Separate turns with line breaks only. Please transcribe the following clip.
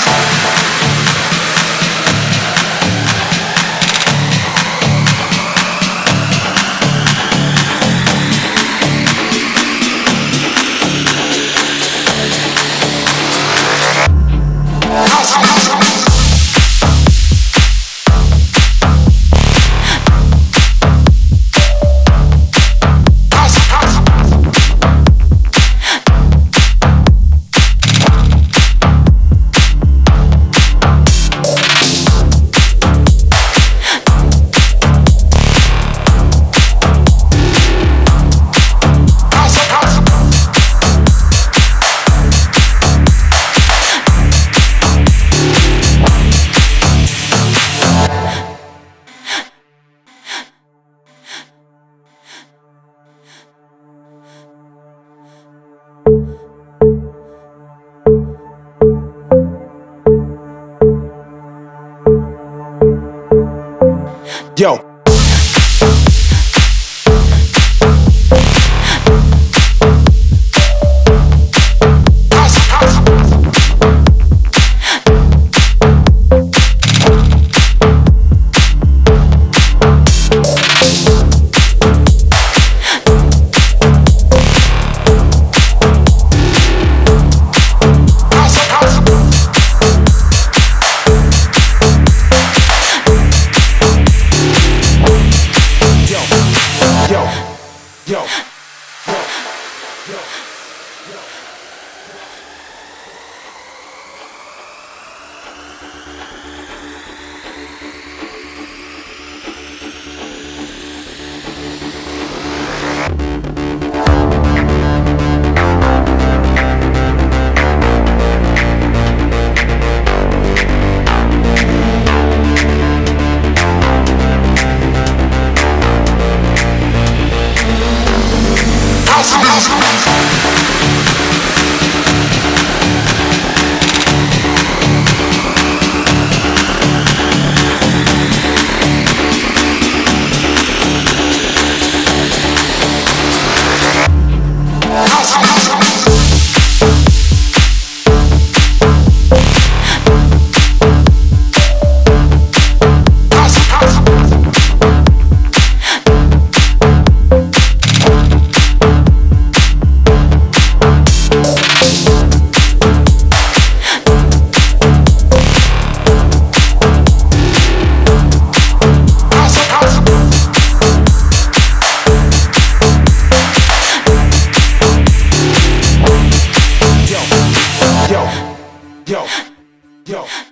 Thank you. Yo, Yeah. Yo. Yo. Yo.